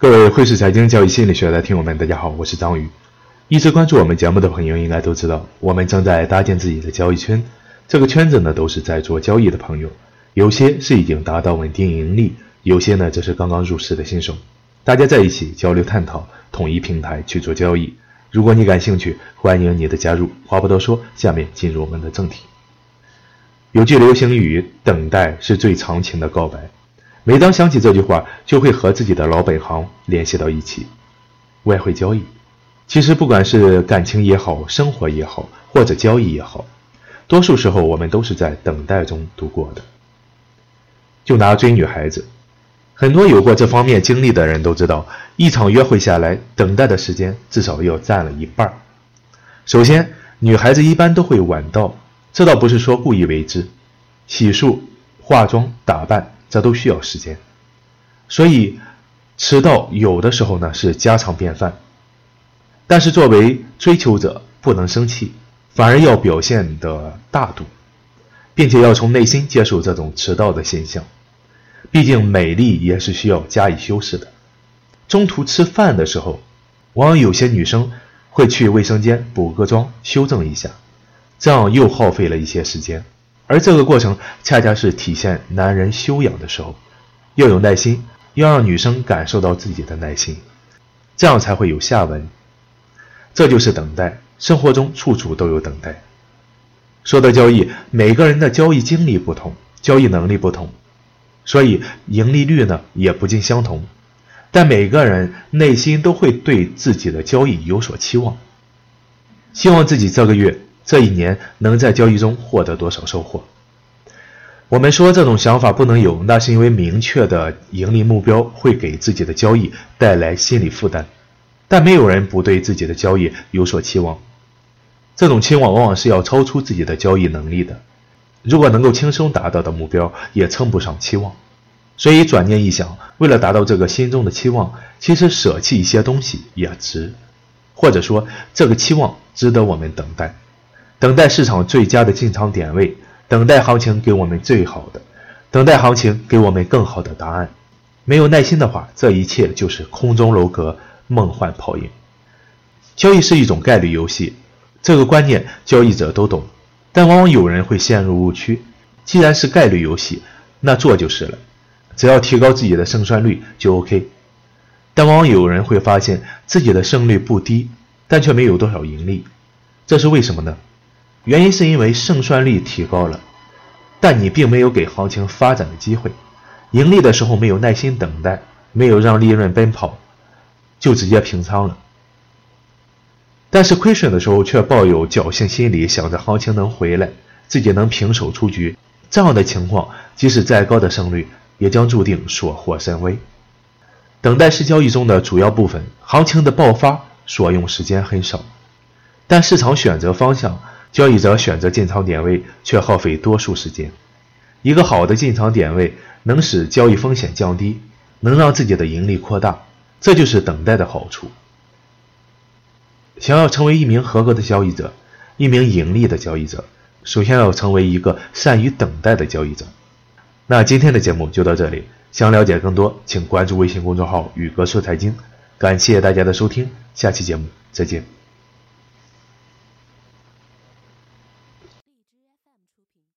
各位汇市财经交易心理学的听友们，大家好，我是张宇。一直关注我们节目的朋友应该都知道，我们正在搭建自己的交易圈。这个圈子呢，都是在做交易的朋友，有些是已经达到稳定盈利，有些呢则是刚刚入市的新手。大家在一起交流探讨，统一平台去做交易。如果你感兴趣，欢迎你的加入。话不多说，下面进入我们的正题。有句流行语：“等待是最长情的告白。”每当想起这句话，就会和自己的老本行联系到一起。外汇交易，其实不管是感情也好，生活也好，或者交易也好，多数时候我们都是在等待中度过的。就拿追女孩子，很多有过这方面经历的人都知道，一场约会下来，等待的时间至少要占了一半。首先，女孩子一般都会晚到，这倒不是说故意为之，洗漱、化妆、打扮。这都需要时间，所以迟到有的时候呢是家常便饭。但是作为追求者，不能生气，反而要表现的大度，并且要从内心接受这种迟到的现象。毕竟美丽也是需要加以修饰的。中途吃饭的时候，往往有些女生会去卫生间补个妆，修正一下，这样又耗费了一些时间。而这个过程恰恰是体现男人修养的时候，要有耐心，要让女生感受到自己的耐心，这样才会有下文。这就是等待，生活中处处都有等待。说到交易，每个人的交易经历不同，交易能力不同，所以盈利率呢也不尽相同。但每个人内心都会对自己的交易有所期望，希望自己这个月。这一年能在交易中获得多少收获？我们说这种想法不能有，那是因为明确的盈利目标会给自己的交易带来心理负担。但没有人不对自己的交易有所期望，这种期望往往是要超出自己的交易能力的。如果能够轻松达到的目标，也称不上期望。所以转念一想，为了达到这个心中的期望，其实舍弃一些东西也值，或者说这个期望值得我们等待。等待市场最佳的进场点位，等待行情给我们最好的，等待行情给我们更好的答案。没有耐心的话，这一切就是空中楼阁、梦幻泡影。交易是一种概率游戏，这个观念交易者都懂，但往往有人会陷入误区。既然是概率游戏，那做就是了，只要提高自己的胜算率就 OK。但往往有人会发现自己的胜率不低，但却没有多少盈利，这是为什么呢？原因是因为胜算率提高了，但你并没有给行情发展的机会。盈利的时候没有耐心等待，没有让利润奔跑，就直接平仓了。但是亏损的时候却抱有侥幸心理，想着行情能回来，自己能平手出局。这样的情况，即使再高的胜率，也将注定所获甚微。等待是交易中的主要部分，行情的爆发所用时间很少，但市场选择方向。交易者选择进场点位，却耗费多数时间。一个好的进场点位能使交易风险降低，能让自己的盈利扩大，这就是等待的好处。想要成为一名合格的交易者，一名盈利的交易者，首先要成为一个善于等待的交易者。那今天的节目就到这里，想了解更多，请关注微信公众号“宇哥说财经”。感谢大家的收听，下期节目再见。